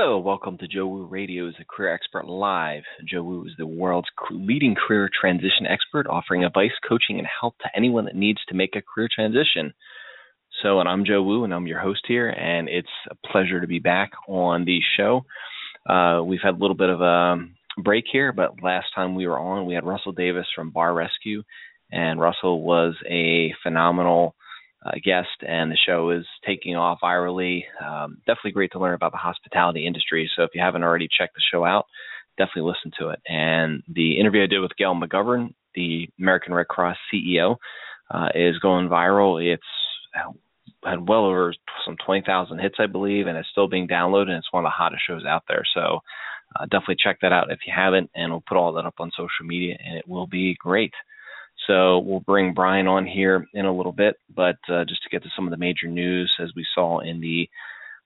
So, welcome to Joe Wu Radio's Career Expert Live. Joe Wu is the world's leading career transition expert, offering advice, coaching, and help to anyone that needs to make a career transition. So, and I'm Joe Wu, and I'm your host here, and it's a pleasure to be back on the show. Uh, we've had a little bit of a break here, but last time we were on, we had Russell Davis from Bar Rescue, and Russell was a phenomenal uh, guest, and the show is taking off virally. Um, definitely great to learn about the hospitality industry. So if you haven't already checked the show out, definitely listen to it. And the interview I did with Gail McGovern, the American Red Cross CEO, uh, is going viral. It's had well over some 20,000 hits, I believe, and it's still being downloaded. And it's one of the hottest shows out there. So uh, definitely check that out if you haven't, and we'll put all that up on social media, and it will be great. So we'll bring Brian on here in a little bit, but uh, just to get to some of the major news as we saw in the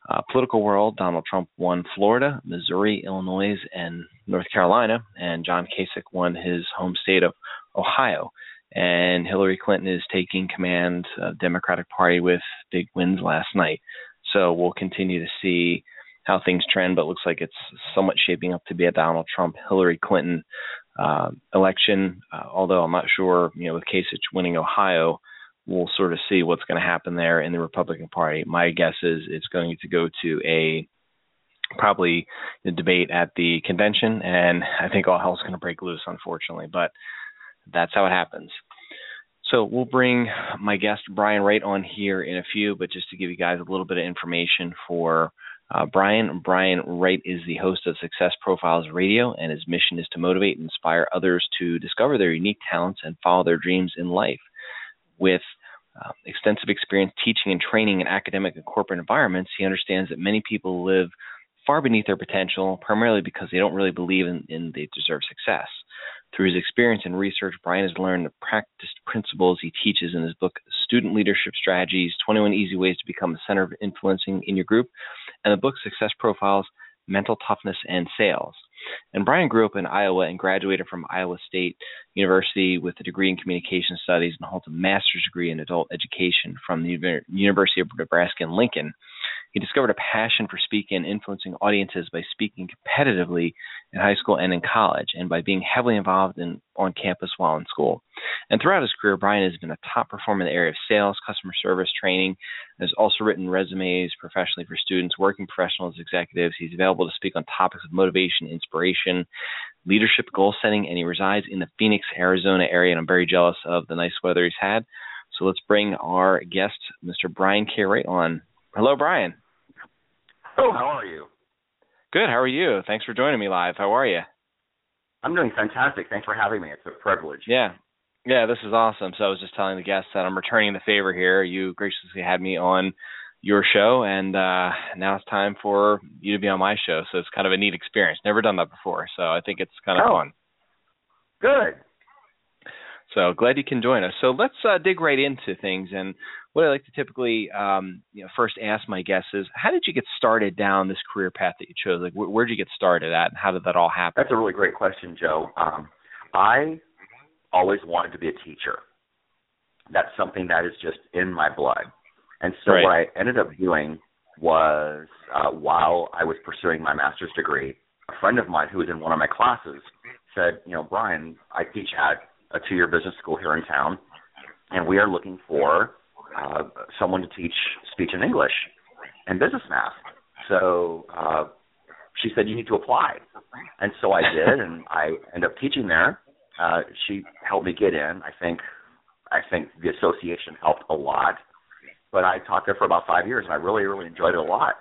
uh, political world, Donald Trump won Florida, Missouri, Illinois, and North Carolina, and John Kasich won his home state of Ohio. And Hillary Clinton is taking command of the Democratic Party with big wins last night. So we'll continue to see how things trend, but it looks like it's somewhat shaping up to be a Donald Trump Hillary Clinton uh, election. Uh, although I'm not sure, you know, with Kasich winning Ohio, we'll sort of see what's going to happen there in the Republican Party. My guess is it's going to go to a probably the debate at the convention, and I think all hell's going to break loose, unfortunately. But that's how it happens. So we'll bring my guest Brian Wright on here in a few, but just to give you guys a little bit of information for uh, Brian Brian Wright is the host of Success Profiles Radio, and his mission is to motivate and inspire others to discover their unique talents and follow their dreams in life. With uh, extensive experience teaching and training in academic and corporate environments, he understands that many people live far beneath their potential, primarily because they don't really believe in, in they deserve success. Through his experience and research, Brian has learned the practiced principles he teaches in his book, Student Leadership Strategies 21 Easy Ways to Become a Center of Influencing in Your Group, and the book, Success Profiles Mental Toughness and Sales. And Brian grew up in Iowa and graduated from Iowa State University with a degree in communication studies and holds a master's degree in adult education from the University of Nebraska in Lincoln. He discovered a passion for speaking and influencing audiences by speaking competitively in high school and in college, and by being heavily involved in on campus while in school. And throughout his career, Brian has been a top performer in the area of sales, customer service, training, has also written resumes professionally for students, working professionals, executives. He's available to speak on topics of motivation, inspiration, leadership, goal setting, and he resides in the Phoenix, Arizona area, and I'm very jealous of the nice weather he's had. So let's bring our guest, Mr. Brian. Wright, on. Hello, Brian. Oh, how are you? Good. How are you? Thanks for joining me live. How are you? I'm doing fantastic. Thanks for having me. It's a privilege. Yeah. Yeah, this is awesome. So I was just telling the guests that I'm returning the favor here. You graciously had me on your show and uh now it's time for you to be on my show. So it's kind of a neat experience. Never done that before. So I think it's kind of oh. fun. Good. So glad you can join us. So let's uh, dig right into things. And what I like to typically, um, you know, first ask my guests is, how did you get started down this career path that you chose? Like, wh- where did you get started at, and how did that all happen? That's a really great question, Joe. Um, I always wanted to be a teacher. That's something that is just in my blood. And so Right. what I ended up doing was, uh, while I was pursuing my master's degree, a friend of mine who was in one of my classes said, you know, Brian, I teach at a two-year business school here in town, and we are looking for uh, someone to teach speech and English and business math. So uh, she said you need to apply, and so I did, and I ended up teaching there. Uh, she helped me get in. I think I think the association helped a lot, but I taught there for about five years, and I really really enjoyed it a lot.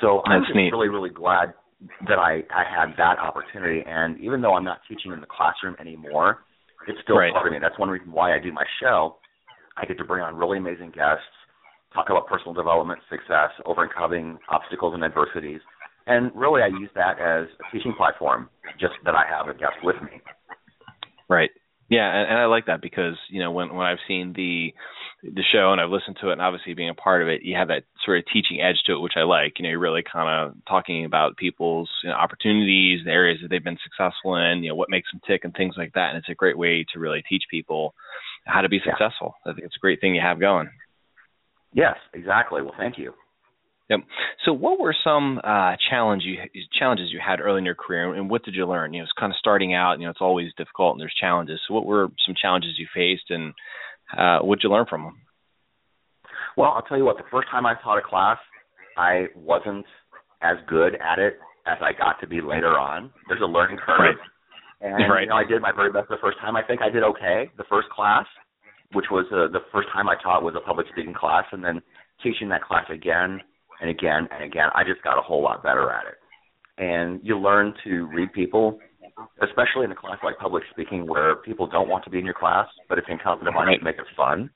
So I'm just neat. really, really glad that I, I had that opportunity. And even though I'm not teaching in the classroom anymore, it's still Right. part of me. That's one reason why I do my show. I get to bring on really amazing guests, talk about personal development, success, overcoming obstacles and adversities. And really, I use that as a teaching platform, just that I have a guest with me. Right. Yeah, and, and I like that because you know when when I've seen the the show and I've listened to it, and obviously being a part of it, you have that sort of teaching edge to it, which I like. You know, you're really kind of talking about people's you know, opportunities, the areas that they've been successful in, you know, what makes them tick, and things like that. And it's a great way to really teach people how to be Yeah. successful. I think it's a great thing you have going. Yes, exactly. Well, thank you. Yep. So, what were some uh, challenge you, challenges you had early in your career, and what did you learn? You know, it's kind of starting out. You know, it's always difficult, and there's challenges. So, what were some challenges you faced, and uh, what did you learn from them? Well, I'll tell you what. The first time I taught a class, I wasn't as good at it as I got to be later on. There's a learning curve, Right. And Right. you know, I did my very best the first time. I think I did okay the first class, which was uh, the first time I taught was a public speaking class, and then teaching that class again and again and again, I just got a whole lot better at it. And you learn to read people, especially in a class like public speaking, where people don't want to be in your class, but it's incumbent upon you Right. to make it fun.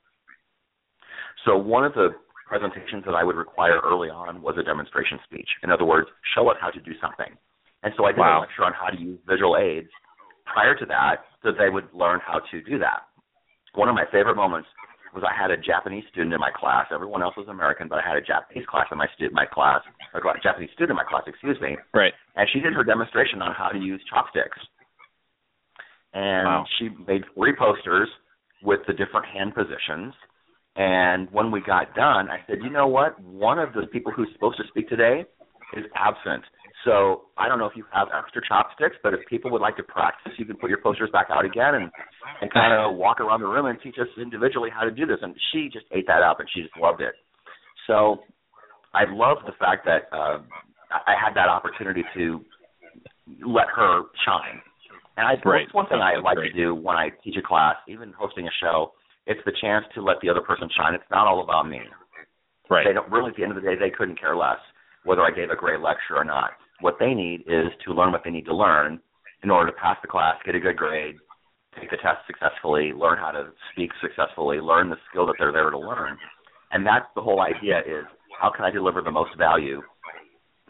So one of the presentations that I would require early on was a demonstration speech. In other words, show us how to do something. And so I did Wow. a lecture on how to use visual aids prior to that, so they would learn how to do that. One of my favorite moments was I had a Japanese student in my class. Everyone else was American, but I had a Japanese class in my stu- my class, a Japanese student in my class, excuse me. Right. And she did her demonstration on how to use chopsticks. And Wow. she made three posters with the different hand positions. And when we got done, I said, you know what? One of the people who's supposed to speak today is absent. So I don't know if you have extra chopsticks, but if people would like to practice, you can put your posters back out again and, and kind of walk around the room and teach us individually how to do this. And she just ate that up and she just loved it. So I love the fact that uh, I had that opportunity to let her shine. And I, Right. it's one thing I That's like great. to do when I teach a class, even hosting a show. It's the chance to let the other person shine. It's not all about me. Right. They don't really at the end of the day they couldn't care less whether I gave a great lecture or not. What they need is to learn what they need to learn in order to pass the class, get a good grade, take the test successfully, learn how to speak successfully, learn the skill that they're there to learn. And that's the whole idea is how can I deliver the most value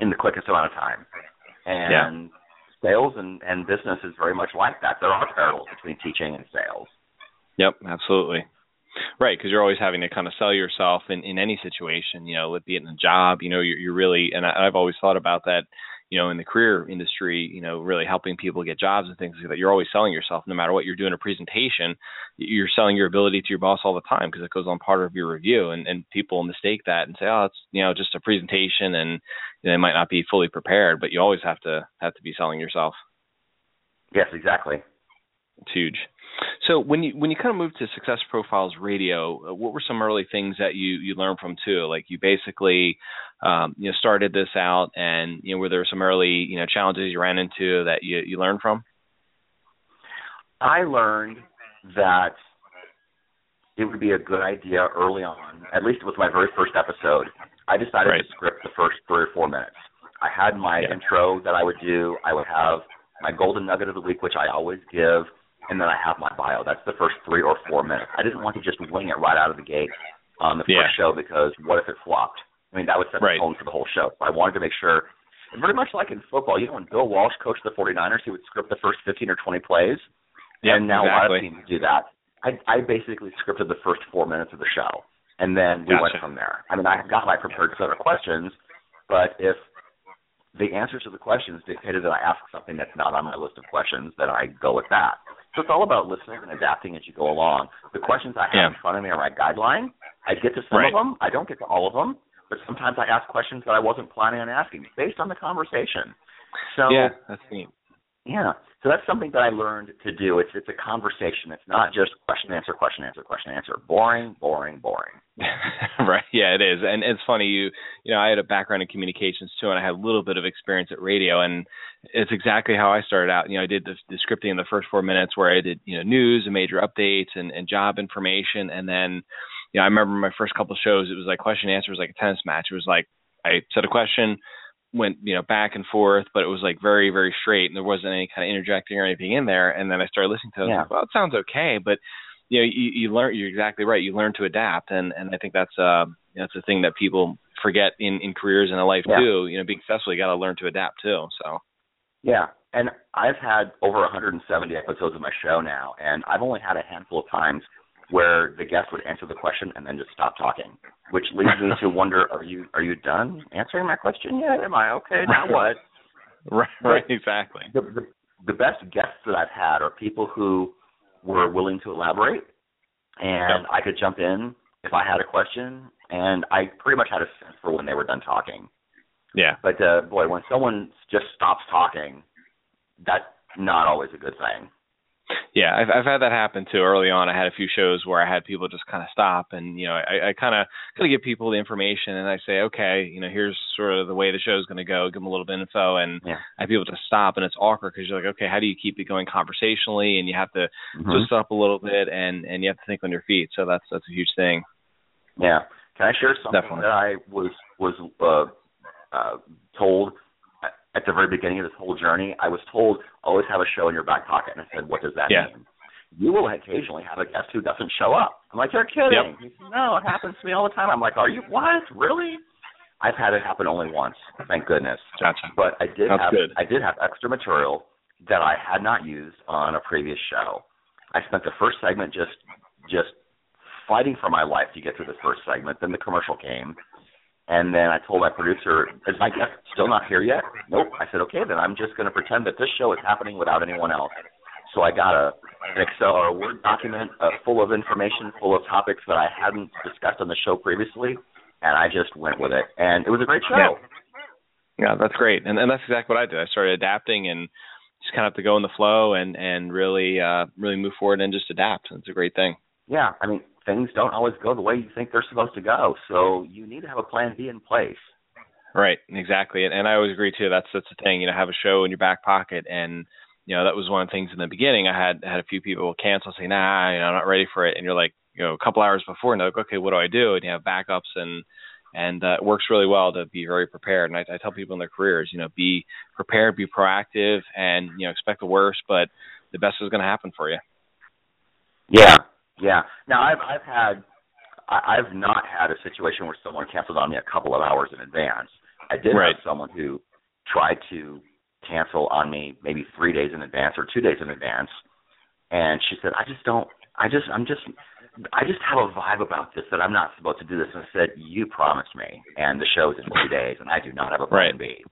in the quickest amount of time? And sales and, and business is very much like that. There are parallels between teaching and sales. Yep, absolutely. Right, because you're always having to kind of sell yourself in, in any situation, you know, be it in a job, you know, you're, you're really, and I, I've always thought about that, you know, in the career industry, you know, really helping people get jobs and things like that. You're always selling yourself, no matter what you're doing a presentation, you're selling your ability to your boss all the time because it goes on part of your review, and and people mistake that and say, oh, it's you know just a presentation, and they might not be fully prepared, but you always have to have to be selling yourself. Yes, exactly. It's huge. So when you when you kind of moved to Success Profiles Radio, uh, what were some early things that you you learned from too? Like you basically um, you know started this out, and you know were there some early you know challenges you ran into that you you learned from? I learned that it would be a good idea early on, at least with my very first episode. I decided Right. to script the first three or four minutes. I had my Yeah. intro that I would do. I would have my golden nugget of the week, which I always give, and then I have my bio. That's the first three or four minutes. I didn't want to just wing it right out of the gate um, on the first Yeah. show because what if it flopped? I mean, that would set Right. the tone for the whole show. So I wanted to make sure, very much like in football, you know, when Bill Walsh coached the 49ers, he would script the first 15 or 20 plays Yeah, and now a lot exactly. of teams do that. I, I basically scripted the first four minutes of the show, and then we went from there. I mean, I got my prepared set of questions, but if the answers to the questions dictated that I ask something that's not on my list of questions, then I go with that. So it's all about listening and adapting as you go along. The questions I have Yeah. in front of me are my guideline. I get to some Right. of them. I don't get to all of them, but sometimes I ask questions that I wasn't planning on asking based on the conversation. So yeah, that's neat. Yeah. So that's something that I learned to do. It's it's a conversation. It's not just question answer question answer question answer. Boring, boring, boring. right. Yeah, it is. And it's funny you you know, I had a background in communications too and I had a little bit of experience at radio and it's exactly how I started out. You know, I did the, the scripting in the first 4 minutes where I did, you know, news and major updates and and job information and then you know, I remember my first couple shows it was like question answer was like a tennis match. It was like I said a question, went you know back and forth, but it was like very very straight, and there wasn't any kind of interjecting or anything in there. And then I started listening to it. I was Yeah. like, well, it sounds okay, but you know, you, you learn. You're exactly right. You learn to adapt, and and I think that's uh that's a thing that people forget in in careers and in life Yeah. too. You know, being successful, you got to learn to adapt too. So Yeah, and I've had over 170 episodes of my show now, and I've only had a handful of times where the guest would answer the question and then just stop talking, which leads me to wonder: Are you are you done answering my question yet? Am I okay? Now what? right, right, exactly. The, the the best guests that I've had are people who were willing to elaborate, and Yep. I could jump in if I had a question, and I pretty much had a sense for when they were done talking. Yeah, But uh, boy, when someone just stops talking, that's not always a good thing. Yeah. I've I've had that happen too. Early on, I had a few shows where I had people just kind of stop, and you know, I, I kind of kind of give people the information, and I say, okay, you know, here's sort of the way the show's going to go. Give them a little bit of info, and Yeah. I have people to stop, and it's awkward because you're like, okay, how do you keep it going conversationally, and you have to Mhm. twist up a little bit, and and you have to think on your feet. So that's that's a huge thing. Yeah. Can I share something Definitely. that I was was uh, uh, told at- the very beginning of this whole journey? I was told always have a show in your back pocket, and I said, what does that Yeah. mean? You will occasionally have a guest who doesn't show up. I'm like, you're kidding. Yep. He said, no, it happens to me all the time. I'm like, are you what? Really? I've had it happen only once. Thank goodness. Gotcha. But I did That's have good. I did have extra material that I had not used on a previous show. I spent the first segment just just fighting for my life to get through the first segment. Then the commercial came, and then I told my producer, "Is my guest still not here yet?" Nope. I said, "Okay, then I'm just going to pretend that this show is happening without anyone else." So I got a an Excel or a Word document uh, full of information, full of topics that I hadn't discussed on the show previously, and I just went with it, and it was a great show. Yeah. Yeah, that's great, and and that's exactly what I did. I started adapting and just kind of have to go in the flow and and really uh really move forward and just adapt. It's a great thing. yeah, I mean, things don't always go the way you think they're supposed to go. So you need to have a plan B in place. Right, exactly, and, and I always agree too. That's that's the thing. You know, have a show in your back pocket, and you know that was one of the things in the beginning. I had had a few people cancel, say, "Nah, you know, I'm not ready for it," and you're like, you know, a couple hours before, and they're like, "Okay, what do I do?" And you have backups, and and uh, it works really well to be very prepared. And I, I tell people in their careers, you know, be prepared, be proactive, and you know, expect the worst, but the best is going to happen for you. Yeah, yeah. Now I've I've had I, I've not had a situation where someone canceled on me a couple of hours in advance. I did Right. have someone who tried to cancel on me maybe three days in advance or two days in advance, and she said, "I just don't. I just I'm just." I just have a vibe about this that I'm not supposed to do this. And I said, "You promised me, and the show's in two days, and I do not have a plan Right. B."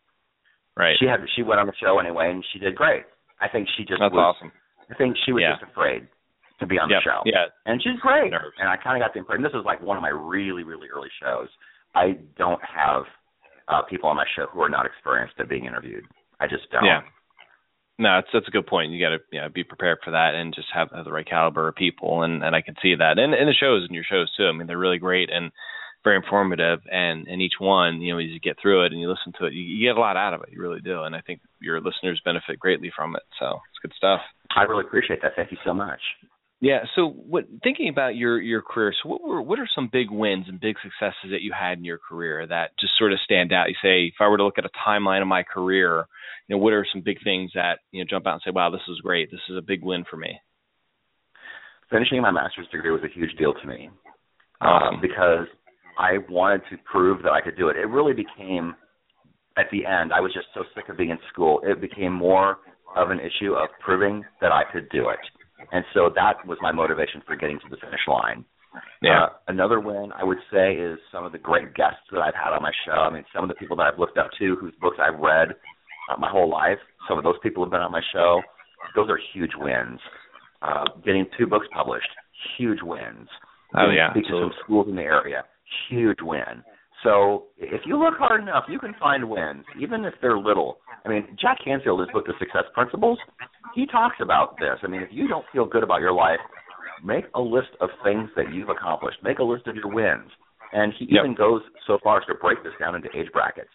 Right. She had she went on the show anyway, and she did great. I think she just That's was. awesome. I think she was Yeah. just afraid to be on Yep. the show. Yeah. And she's great. Nerves. And I kind of got the impression this is like one of my really, really early shows. I don't have uh, people on my show who are not experienced at being interviewed. I just don't. Yeah. No, that's that's a good point. You got to you know, be prepared for that and just have, have the right caliber of people, and and I can see that, and and the shows and your shows too. I mean, they're really great and very informative, and and each one, you know, as you get through it and you listen to it, you, you get a lot out of it. You really do, and I think your listeners benefit greatly from it. So it's good stuff. I really appreciate that. Thank you so much. Yeah. So, what thinking about your your career? So, what were what are some big wins and big successes that you had in your career that just sort of stand out? You say, if I were to look at a timeline of my career, you know, what are some big things that you know jump out and say, wow, this is great. This is a big win for me. Finishing my master's degree was a huge deal to me Awesome. um, because I wanted to prove that I could do it. It really became, at the end, I was just so sick of being in school. It became more of an issue of proving that I could do it. And so that was my motivation for getting to the finish line. Yeah. Uh, another win I would say is some of the great guests that I've had on my show. I mean, some of the people that I've looked up to, whose books I've read uh, my whole life. Some of those people have been on my show. Those are huge wins. Uh, getting two books published, huge wins. Oh yeah. speak to some schools in the area, huge win. So if you look hard enough, you can find wins, even if they're little. I mean, Jack Canfield, his book, The Success Principles, he talks about this. I mean, if you don't feel good about your life, make a list of things that you've accomplished. Make a list of your wins. And he Yep. even goes so far as to break this down into age brackets.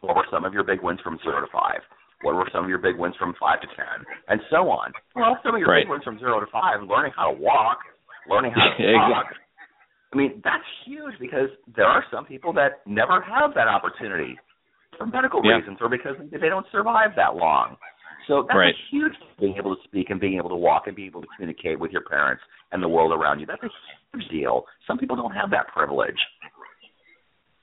What were some of your big wins from zero to five? What were some of your big wins from five to ten? And so on. Well, some of your Right. big wins from zero to five, learning how to walk, learning how to talk. I mean, that's huge because there are some people that never have that opportunity for medical Yeah. reasons or because they don't survive that long. So that's Right. a huge being able to speak and being able to walk and being able to communicate with your parents and the world around you. That's a huge deal. Some people don't have that privilege.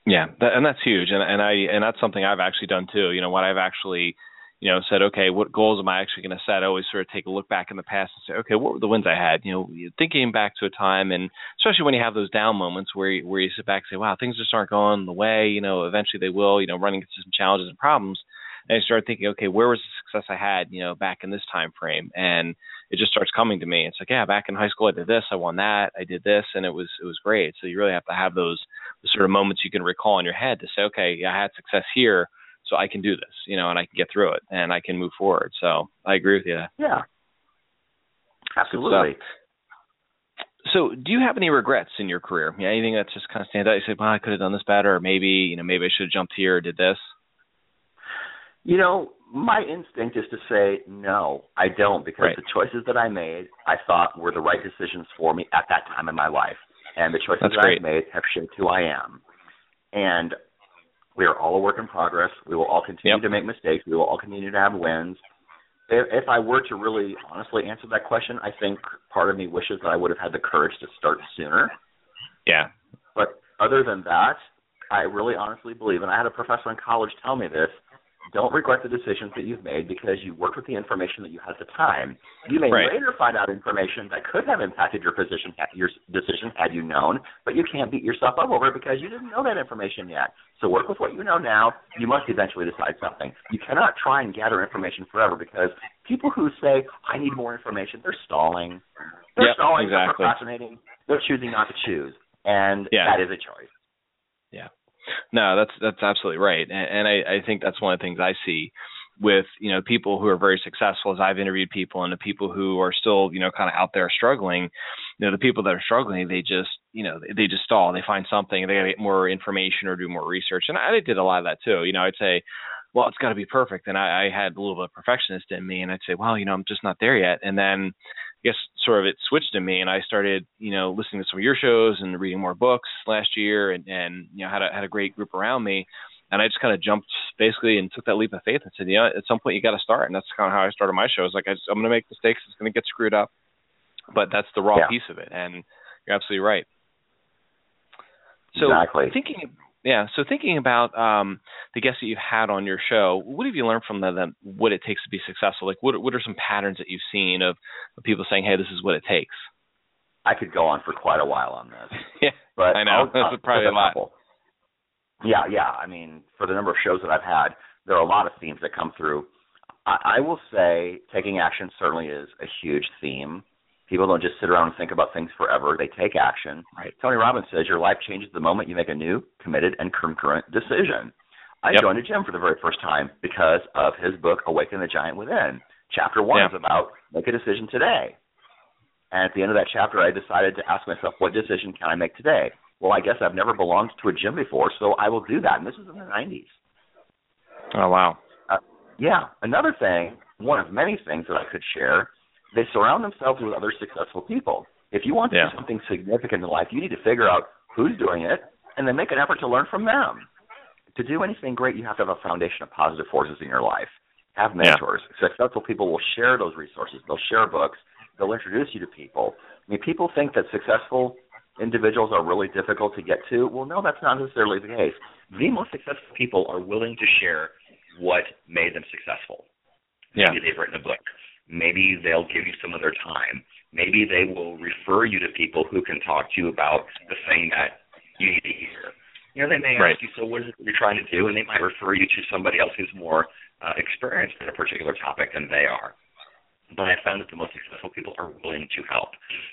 Yeah, that, and that's huge, and and I and that's something I've actually done too. You know, what I've actually, you know, said, okay, what goals am I actually going to set? I always sort of take a look back in the past and say, okay, what were the wins I had? You know, thinking back to a time, and especially when you have those down moments where you, where you sit back and say, wow, things just aren't going the way. You know, eventually they will. You know, running into some challenges and problems. And I start thinking, okay, where was the success I had, you know, back in this time frame? And it just starts coming to me. It's like, yeah, back in high school I did this, I won that, I did this, and it was it was great. So you really have to have those sort of moments you can recall in your head to say, okay, I had success here, so I can do this, you know, and I can get through it and I can move forward. So I agree with you. Yeah. Absolutely. So, do you have any regrets in your career? Yeah, anything that just kind of stands out? You say, "Well, I could have done this better," or maybe, you know, maybe I should have jumped here or did this. You know, my instinct is to say no, I don't, because Right. the choices that I made, I thought were the right decisions for me at that time in my life, and the choices that. I've made have shaped who I am. And we are all a work in progress. We will all continue Yep. to make mistakes. We will all continue to have wins. If, if I were to really honestly answer that question, I think part of me wishes that I would have had the courage to start sooner. Yeah. But other than that, I really honestly believe, and I had a professor in college tell me this, don't regret the decisions that you've made because you worked with the information that you had at the time. You may Right. later find out information that could have impacted your position, your decision had you known, but you can't beat yourself up over it because you didn't know that information yet. So work with what you know now. You must eventually decide something. You cannot try and gather information forever because people who say, I need more information, they're stalling. They're Yep, stalling, they're procrastinating, they're choosing not to choose. And Yeah. that is a choice. No, that's that's absolutely right, and, and I, I think that's one of the things I see with you know people who are very successful. As I've interviewed people, and the people who are still you know kind of out there struggling, you know the people that are struggling, they just you know they just stall. They find something, they get more information or do more research, and I did a lot of that too. You know, I'd say. Well, it's got to be perfect, and I, I had a little bit of perfectionist in me, and I'd say, well, you know, I'm just not there yet. And then, guess, sort of it switched in me, and I started, you know, listening to some of your shows and reading more books last year, and and you know had a had a great group around me, and I just kind of jumped basically and took that leap of faith and said, you know, at some point you got to start, and that's kind of how I started my show. It's like I I'm going to make mistakes, it's going to get screwed up, but that's the raw Yeah. piece of it, and you're absolutely right. So Exactly. thinking, yeah, so thinking about um, the guests that you've had on your show, what have you learned from them? what it takes to be successful? Like, what what are some patterns that you've seen of, of people saying, "Hey, this is what it takes"? I could go on for quite a while on this. yeah, But I know. That's probably a lot. couple. Yeah, yeah. I mean, for the number of shows that I've had, there are a lot of themes that come through. I, I will say taking action certainly is a huge theme. People don't just sit around and think about things forever. They take action. Right. Tony Robbins says your life changes the moment you make a new, committed, and concurrent decision. I Yep. joined a gym for the very first time because of his book, Awaken the Giant Within. Chapter one Yeah. is about make a decision today. And at the end of that chapter, I decided to ask myself, what decision can I make today? Well, I guess I've never belonged to a gym before, so I will do that. And this is in the 90s. Oh wow. Uh, yeah. Another thing, one of many things that I could share, they surround themselves with other successful people. If you want to Yeah. do something significant in life, you need to figure out who's doing it and then make an effort to learn from them. To do anything great, you have to have a foundation of positive forces in your life. Have Yeah. mentors. Successful people will share those resources. They'll share books. They'll introduce you to people. I mean, people think that successful individuals are really difficult to get to. Well, no, that's not necessarily the case. The most successful people are willing to share what made them successful. Yeah. Maybe they've written a book. Maybe they'll give you some of their time. Maybe they will refer you to people who can talk to you about the thing that you need to hear. You know, they may Right. ask you, so what is it you're trying to do? And they might refer you to somebody else who's more uh, experienced in a particular topic than they are. But I found that the most successful people are willing to help.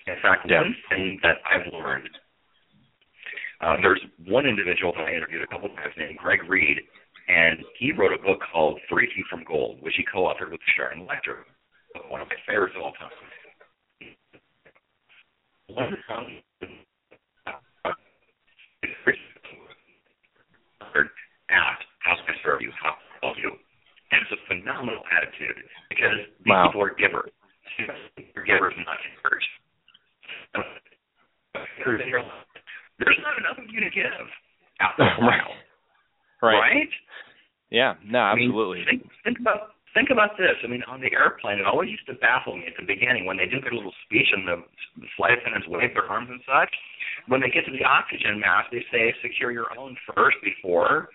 In fact, Yeah. one thing that I've learned, uh, there's one individual that I interviewed a couple of times named Greg Reid, and he wrote a book called Three Feet from Gold, which he co-authored with Sharon Lechter, one of my favorites of all time. One asked, "How can I serve you? How can I help you?" And it's a phenomenal attitude because these Wow. people are givers. They're givers, not takers. There's not enough of you to give. out a while, Right. right? Yeah, no, absolutely. I mean, think, think about think about this. I mean, on the airplane, it always used to baffle me at the beginning when they do their little speech and the, the flight attendants wave their arms and such. When they get to the oxygen mask, they say secure your own first before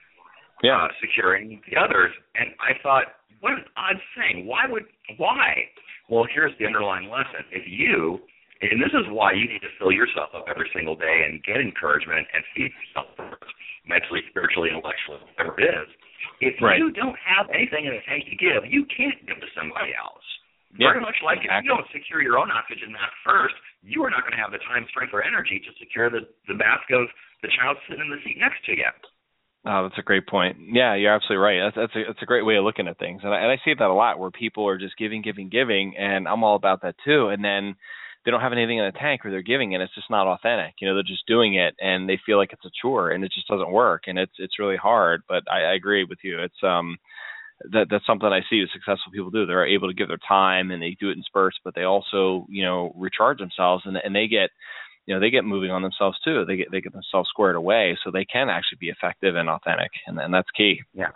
yeah. uh, securing the others. And I thought, what an odd thing. Why would why? Well, here's the underlying lesson. If you and this is why you need to fill yourself up every single day and get encouragement and feed yourself mentally, spiritually, intellectually, whatever it is if right. you don't have anything in the tank to give, you can't give to somebody else. Yeah, Very much like exactly. if you don't secure your own oxygen mask first, you are not going to have the time, strength, or energy to secure the, the mask of the child sitting in the seat next to you. Oh, that's a great point. Yeah, you're absolutely right. That's that's a that's a great way of looking at things, and I, and I see that a lot where people are just giving, giving, giving, and I'm all about that too. And then they don't have anything in the tank or they're giving it. It's just not authentic. You know, they're just doing it and they feel like it's a chore and it just doesn't work and it's it's really hard. But I, I agree with you. It's um that that's something I see successful people do. They're able to give their time and they do it in spurts, but they also you know recharge themselves and and they get you know they get moving on themselves too. They get they get themselves squared away so they can actually be effective and authentic and and that's key. Yeah,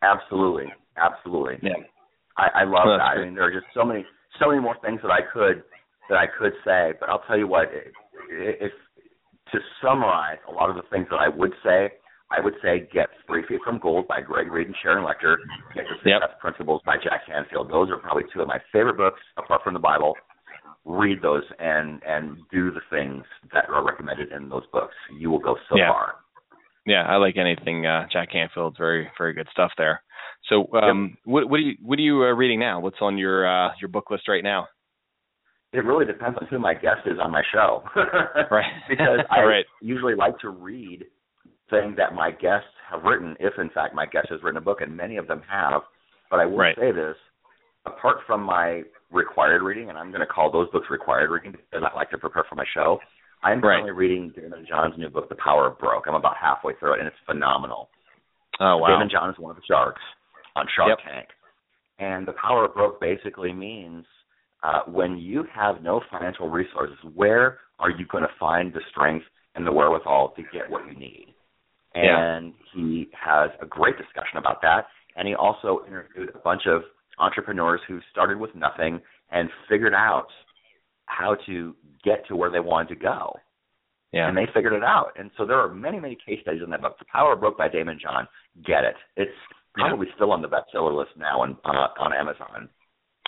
absolutely, absolutely. Yeah, I, I love Well, that. that's I mean, there are just so many so many more things that I could that I could say, but I'll tell you what. If to summarize a lot of the things that I would say, I would say get Three Feet from Gold by Greg Reid and Sharon Lechter, get the Yep. Principles by Jack Canfield. Those are probably two of my favorite books apart from the Bible. Read those and and do the things that are recommended in those books. You will go so Yeah. far. Yeah, I like anything uh, Jack Canfield's very very good stuff there. So, um, what what are you what are you uh, reading now? What's on your uh, your book list right now? It really depends on who my guest is on my show. Right. because I Right. usually like to read things that my guests have written, if in fact my guest has written a book, and many of them have. But I will Right. say this: apart from my required reading, and I'm going to call those books required reading because I like to prepare for my show. I'm currently reading Daymond John's new book, The Power of Broke. I'm about halfway through it, and it's phenomenal. Oh wow. Daymond John is one of the sharks on Shark Yep. Tank. And the power of broke basically means uh, when you have no financial resources, where are you going to find the strength and the wherewithal to get what you need? Yeah. And he has a great discussion about that. And he also interviewed a bunch of entrepreneurs who started with nothing and figured out how to get to where they wanted to go Yeah. and they figured it out. And so there are many, many case studies in that book. The Power Broke by Daymond John. Get it. It's probably still on the bestseller list now on uh, on Amazon.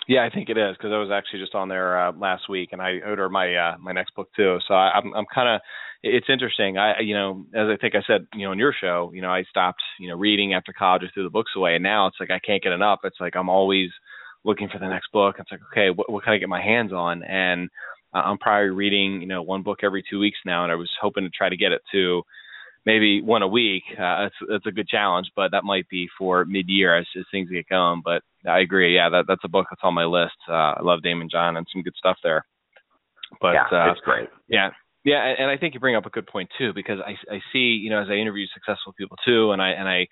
Yeah, I think it is because I was actually just on there uh, last week, and I ordered my uh, my next book too. So I, I'm I'm kind of it's interesting. I you know as I think I said you know on your show, you know I stopped you know reading after college, I threw the books away, and now it's like I can't get enough. It's like I'm always looking for the next book. It's like okay, what, what can I get my hands on? And uh, I'm probably reading you know one book every two weeks now, and I was hoping to try to get it to maybe one a week. Uh, it's it's a good challenge, but that might be for mid year as, as things get going. But I agree. Yeah, that that's a book that's on my list. Uh, I love Daymond John and some good stuff there. But yeah, uh, it's great. yeah, yeah, and, and I think you bring up a good point too because I I see you know as I interview successful people too, and I and I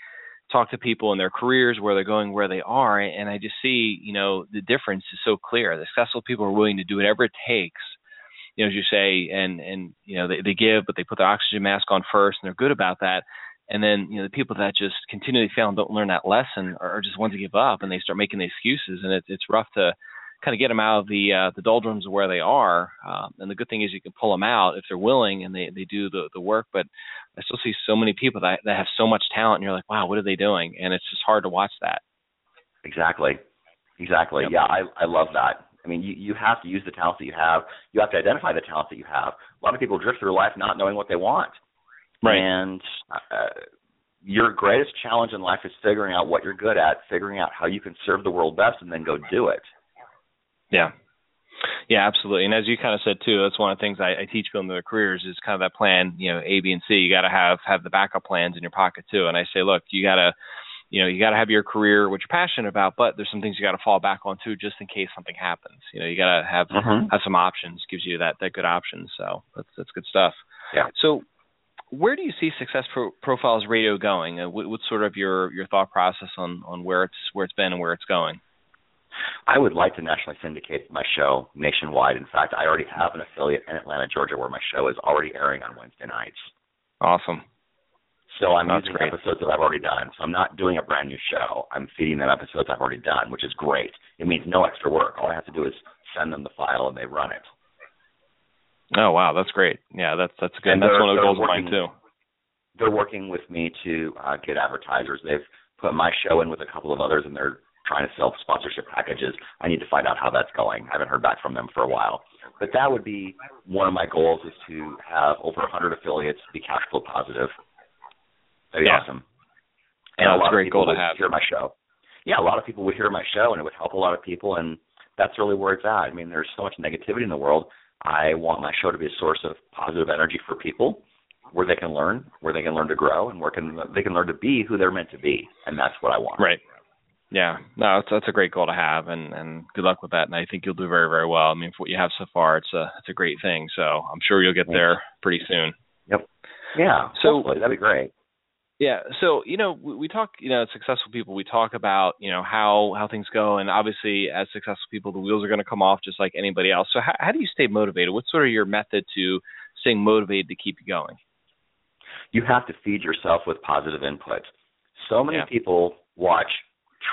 talk to people in their careers where they're going where they are, and I just see you know the difference is so clear. The successful people are willing to do whatever it takes you know, as you say, and and you know they, they give, but they put their oxygen mask on first, and they're good about that. And then you know the people that just continually fail and don't learn that lesson are, are just ones that give up, and they start making the excuses, and it's it's rough to kind of get them out of the uh, the doldrums of where they are. Um, and the good thing is you can pull them out if they're willing and they they do the the work. But I still see so many people that that have so much talent, and you're like, wow, what are they doing? And it's just hard to watch that. Exactly. Exactly. Yep. Yeah, I I love that. I mean, you you have to use the talents that you have. You have to identify the talents that you have. A lot of people drift through life not knowing what they want. Right. And uh, your greatest challenge in life is figuring out what you're good at, figuring out how you can serve the world best, and then go do it. Yeah. Yeah, absolutely. And as you kind of said too, that's one of the things I, I teach people in their careers is kind of that plan, you know, A, B, and C. You got to have have the backup plans in your pocket too. And I say, look, you got to, you know, you got to have your career, what you're passionate about, but there's some things you got to fall back on too, just in case something happens. You know, you got to have Mhm. have some options. Gives you that that good option. So that's that's good stuff. Yeah. So where do you see Success Pro- Profiles Radio going? Uh, what, what's sort of your your thought process on on where it's where it's been and where it's going? I would like to nationally syndicate my show nationwide. In fact, I already have an affiliate in Atlanta, Georgia, where my show is already airing on Wednesday nights. Awesome. So I'm That's using great. episodes that I've already done. So I'm not doing a brand new show. I'm feeding them episodes I've already done, which is great. It means no extra work. All I have to do is send them the file and they run it. Oh wow, that's great. Yeah, that's that's good. And that's one of the goals of mine too. They're working with me to uh, get advertisers. They've put my show in with a couple of others, and they're trying to sell sponsorship packages. I need to find out how that's going. I haven't heard back from them for a while. But that would be one of my goals is to have over 100 affiliates be cash flow positive. That'd be Yeah. awesome. Yeah, a lot a great people goal to would have. Hear my show. Yeah, a lot of people would hear my show, and it would help a lot of people. And that's really where it's at. I mean, there's so much negativity in the world. I want my show to be a source of positive energy for people, where they can learn, where they can learn to grow, and where can they can learn to be who they're meant to be. And that's what I want. Right. Yeah. No, that's that's a great goal to have, and and good luck with that. And I think you'll do very very well. I mean, for what you have so far, it's a it's a great thing. So I'm sure you'll get there pretty soon. Yep. Yeah. So- hopefully. that'd be great. Yeah. So you know, we, we talk, you know, successful people. We talk about, you know, how how things go, and obviously, as successful people, the wheels are going to come off just like anybody else. So how, how do you stay motivated? What's sort of your method to staying motivated to keep you going? you have to feed yourself with positive input. So many Yeah. people watch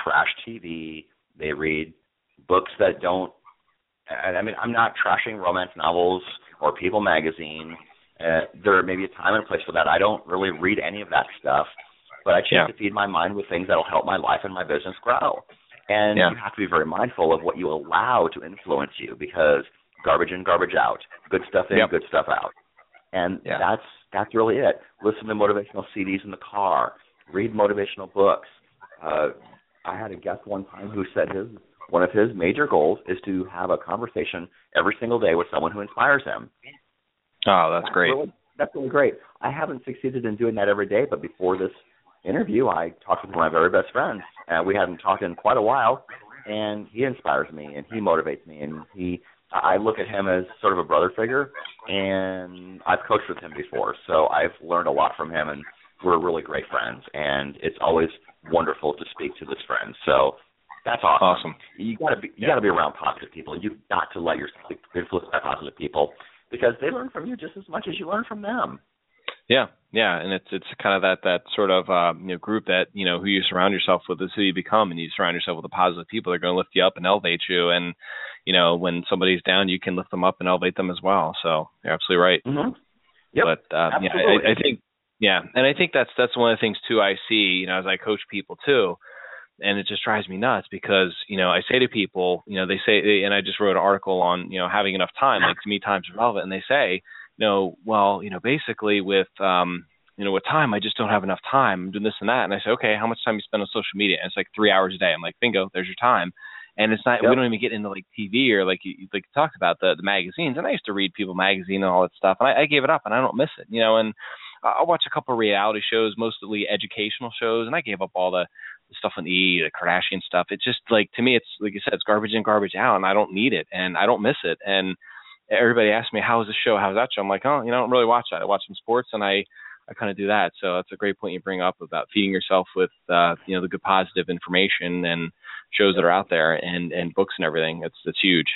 trash TV, they read books that don't and I mean I'm not trashing romance novels or People magazine. Uh, there may be a time and a place for that. I don't really read any of that stuff, but I choose Yeah. to feed my mind with things that'll help my life and my business grow. And Yeah. you have to be very mindful of what you allow to influence you because garbage in, garbage out. Good stuff in, Yep. good stuff out. And Yeah. that's that's really it. Listen to motivational CDs in the car. Read motivational books. Uh, I had a guest one time who said his one of his major goals is to have a conversation every single day with someone who inspires him. Oh, that's great. Really, that's really great. I haven't succeeded in doing that every day, but before this interview, I talked with one of my very best friends, and we hadn't talked in quite a while. And he inspires me, and he motivates me, and he. I look at him as sort of a brother figure, and I've coached with him before, so I've learned a lot from him, and we're really great friends. And it's always wonderful to speak to this friend. So that's awesome. Awesome. You got to be you Yeah. got to be around positive people. You've got to let yourself be influenced by positive people because they learn from you just as much as you learn from them. Yeah, yeah, and it's it's kind of that that sort of uh, you know group that you know who you surround yourself with is who you become, and you surround yourself with the positive people. They're going to lift you up and elevate you, and you know when somebody's down, you can lift them up and elevate them as well. So you're absolutely right. Mm-hmm. Yep. But uh, yeah. I, I think yeah, and I think that's that's one of the things too. I see you know as I coach people too, and it just drives me nuts because you know I say to people, you know they say, and I just wrote an article on you know having enough time. Like to me, time's relevant, and they say, you know, well, you know, basically with um you know, with time, I just don't have enough time. I'm doing this and that. And I say, okay, how much time you spend on social media? And it's like three hours a day. I'm like, bingo, there's your time. And it's not, we don't even get into like TV or like you like you talked about the the magazines. And I used to read People magazine and all that stuff, and I, I gave it up, and I don't miss it, you know. And I watch a couple of reality shows, mostly educational shows, and I gave up all the stuff on E, the Kardashian stuff. It's just like to me, it's like you said, it's garbage in, garbage out, and I don't need it, and I don't miss it. And everybody asks me, "How's the show? How's that show?" I'm like, "Oh, you know, I don't really watch that. I watch some sports, and I I kind of do that." So that's a great point you bring up about feeding yourself with uh, you know the good positive information and shows that are out there and and books and everything. It's it's huge.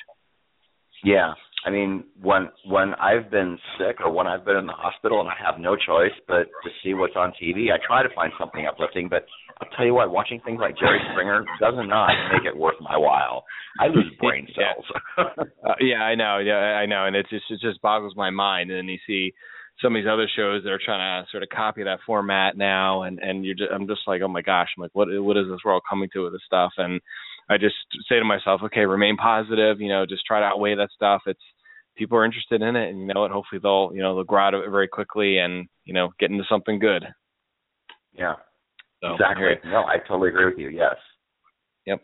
Yeah. I mean, when when I've been sick or when I've been in the hospital and I have no choice but to see what's on TV, I try to find something uplifting. But I'll tell you what, watching things like Jerry Springer does not make it worth my while. I lose brain Yeah. cells. Uh, yeah, I know. Yeah, I know, and it just it just boggles my mind. And then you see some of these other shows that are trying to sort of copy that format now, and and you're just, I'm just like, oh my gosh, I'm like, what what is this world coming to with this stuff? And I just say to myself, okay, remain positive. You know, just try to outweigh that stuff. It's people are interested in it, and you know what? Hopefully they'll you know they'll grow out of it very quickly and you know get into something good. yeah. So, exactly. No, I totally agree with you. Yes. Yep.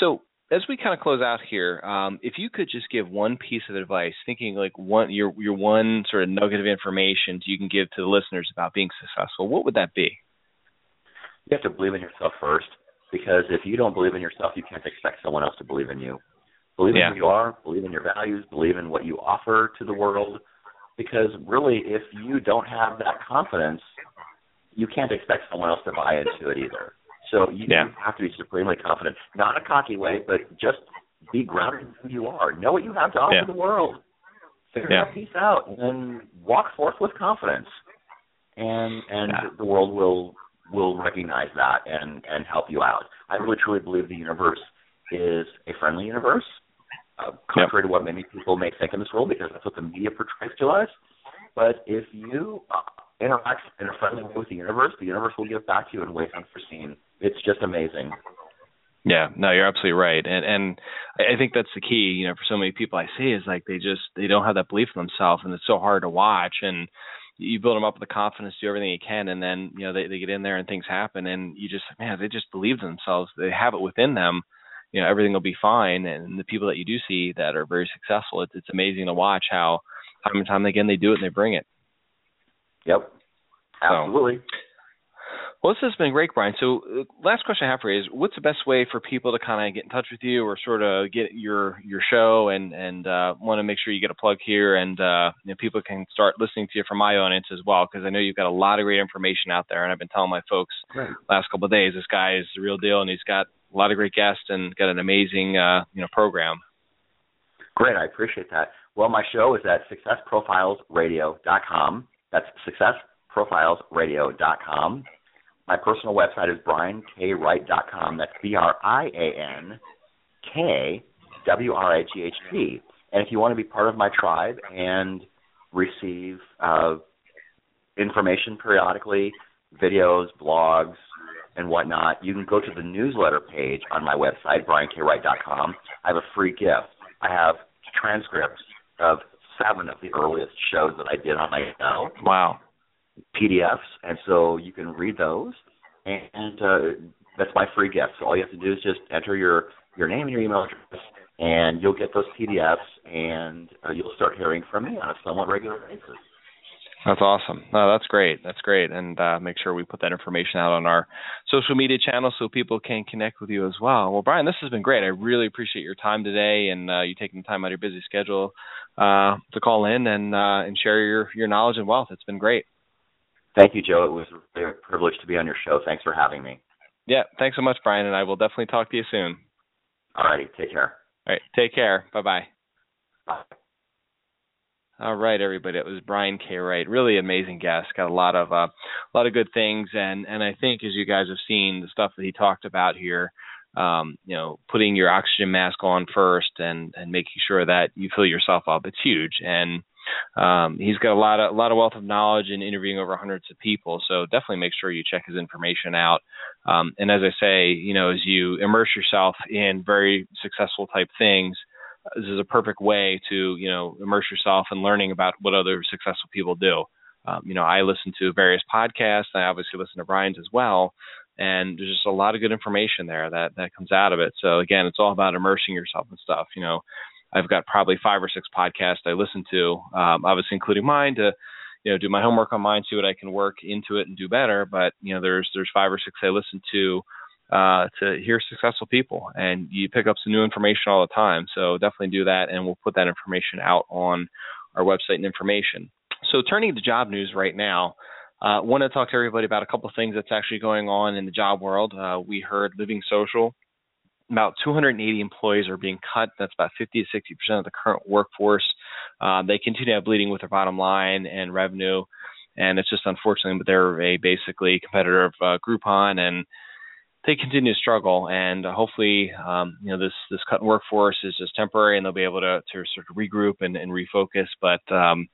So as we kind of close out here, um, if you could just give one piece of advice, thinking like one your your one sort of nugget of information you can give to the listeners about being successful, what would that be? You have to believe in yourself first because if you don't believe in yourself, you can't expect someone else to believe in you. Believe in Yeah. who you are, believe in your values, believe in what you offer to the world because really if you don't have that confidence, you can't expect someone else to buy into it either. So you, Yeah. have to be supremely confident, not in a cocky way, but just be grounded in who you are. Know what you have to offer Yeah. the world. Figure Yeah. that piece out, and then walk forth with confidence. and and Yeah. the world will will recognize that and and help you out. I really truly believe the universe is a friendly universe, uh, contrary to what many people may think in this world, because that's what the media portrays to us. But if you uh, interact in a friendly way with the universe, the universe will give back to you in ways unforeseen. It's just amazing. Yeah, no, you're absolutely right, and and I I think that's the key. You know, for so many people I see is like they just they don't have that belief in themselves, and it's so hard to watch. And you build them up with the confidence, do everything you can, and then you know they they get in there and things happen, and you just man, they just believe in themselves. They have it within them. You know, everything will be fine. And the people that you do see that are very successful, it's it's amazing to watch how time and time again they do it and they bring it. Yep, absolutely. Well, this has been great, Brian. So, uh, last question I have for you is, what's the best way for people to kind of get in touch with you, or sort of get your your show, and and uh, want to make sure you get a plug here, and uh, you know, people can start listening to you from my audience as well, because I know you've got a lot of great information out there, and I've been telling my folks Great. last couple of days, this guy is the real deal, and he's got a lot of great guests and got an amazing uh, you know program. Great, I appreciate that. Well, my show is at successprofilesradio.com. That's successprofilesradio.com. My personal website is briankwright.com. That's B R I A N K W R I G H T. And if you want to be part of my tribe and receive uh, information periodically, videos, blogs, and whatnot, you can go to the newsletter page on my website, briankwright.com. I have a free gift. I have transcripts of seven of the earliest shows that I did on my show. Wow. PDFs, and so you can read those. And uh, that's my free gift. So all you have to do is just enter your your name and your email address, and you'll get those PDFs, and uh, you'll start hearing from me on a somewhat regular basis. That's awesome. No, that's great. That's great. And uh, make sure we put that information out on our social media channels so people can connect with you as well. Well, Brian, this has been great. I really appreciate your time today and uh, you taking the time out of your busy schedule uh, to call in and uh, and share your your knowledge and wealth. It's been great. Thank you, Joe. It was a privilege to be on your show. Thanks for having me. Yeah, thanks so much, Brian, and I will definitely talk to you soon. All righty, take care. All right, take care. Bye bye. All right, everybody. It was Brian K. Wright. Really amazing guest. Got a lot of uh, a lot of good things, and and I think as you guys have seen the stuff that he talked about here, um, you know, putting your oxygen mask on first and and making sure that you fill yourself up. It's huge, and um, he's got a lot of a lot of wealth of knowledge in interviewing over hundreds of people. So definitely make sure you check his information out. Um, and as I say, you know, as you immerse yourself in very successful type things this is a perfect way to you know immerse yourself in learning about what other successful people do. Um, you know, I listen to various podcasts. I obviously listen to Brian's as well, and there's just a lot of good information there that that comes out of it. So again, it's all about immersing yourself in stuff. You know, I've got probably five or six podcasts I listen to, um, obviously including mine to you know do my homework on mine, see what I can work into it and do better. But you know, there's there's five or six I listen to uh, to hear successful people, and you pick up some new information all the time. So definitely do that, and we'll put that information out on our website and information. So turning to job news right now, I uh, want to talk to everybody about a couple of things that's actually going on in the job world. Uh, we heard Living Social. About 280 employees are being cut. That's about 50 to 60 percent of the current workforce. Uh, they continue to have bleeding with their bottom line and revenue, and it's just unfortunate, but they're a basically competitor of uh, Groupon and they continue to struggle, and hopefully, um, you know, this this cut in workforce is just temporary, and they'll be able to to sort of regroup and, and refocus. But um,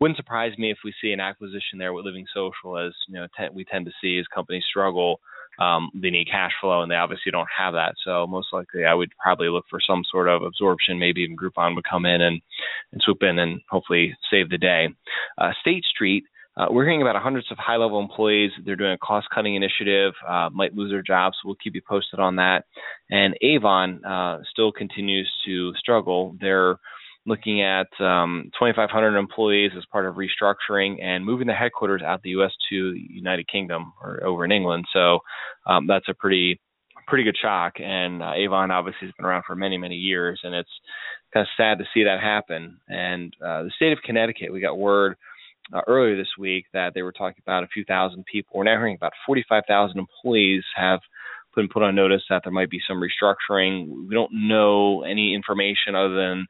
wouldn't surprise me if we see an acquisition there with Living Social, as you know, te- we tend to see as companies struggle. Um, they need cash flow, and they obviously don't have that. So most likely, I would probably look for some sort of absorption. Maybe even Groupon would come in and and swoop in and hopefully save the day. Uh, State Street. Uh, we're hearing about hundreds of high level employees. They're doing a cost cutting initiative, uh, might lose their jobs. We'll keep you posted on that. And Avon uh, still continues to struggle. They're looking at um, 2,500 employees as part of restructuring and moving the headquarters out the U.S. to United Kingdom or over in England. So um, that's a pretty pretty good shock. And uh, Avon obviously has been around for many many years, and it's kind of sad to see that happen. And uh, the state of Connecticut, we got word uh, earlier this week that they were talking about a few thousand people. We're now hearing about 45,000 employees have been put on notice that there might be some restructuring. We don't know any information other than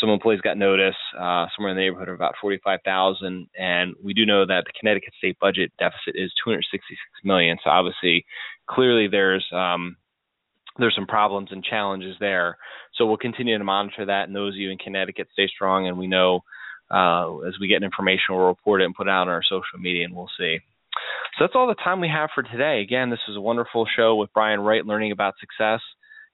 some employees got notice uh, somewhere in the neighborhood of about 45,000, and we do know that the Connecticut state budget deficit is 266 million. So obviously, clearly there's um, there's some problems and challenges there. So we'll continue to monitor that, and those of you in Connecticut stay strong, and we know uh, as we get information, we'll report it and put it out on our social media, and we'll see. So that's all the time we have for today. Again, this was a wonderful show with Brian Wright, learning about success.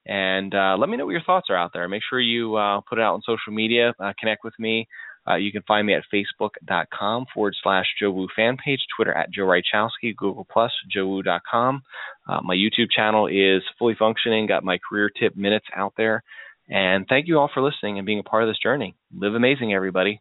And uh, let me know what your thoughts are out there. Make sure you uh, put it out on social media. Uh, connect with me. Uh, you can find me at facebook.com forward slash Joe Wu fan page, Twitter at Joe Rychowski, Google Plus, JoeWu.com. Uh, my YouTube channel is fully functioning, got my career tip minutes out there. And thank you all for listening and being a part of this journey. Live amazing, everybody.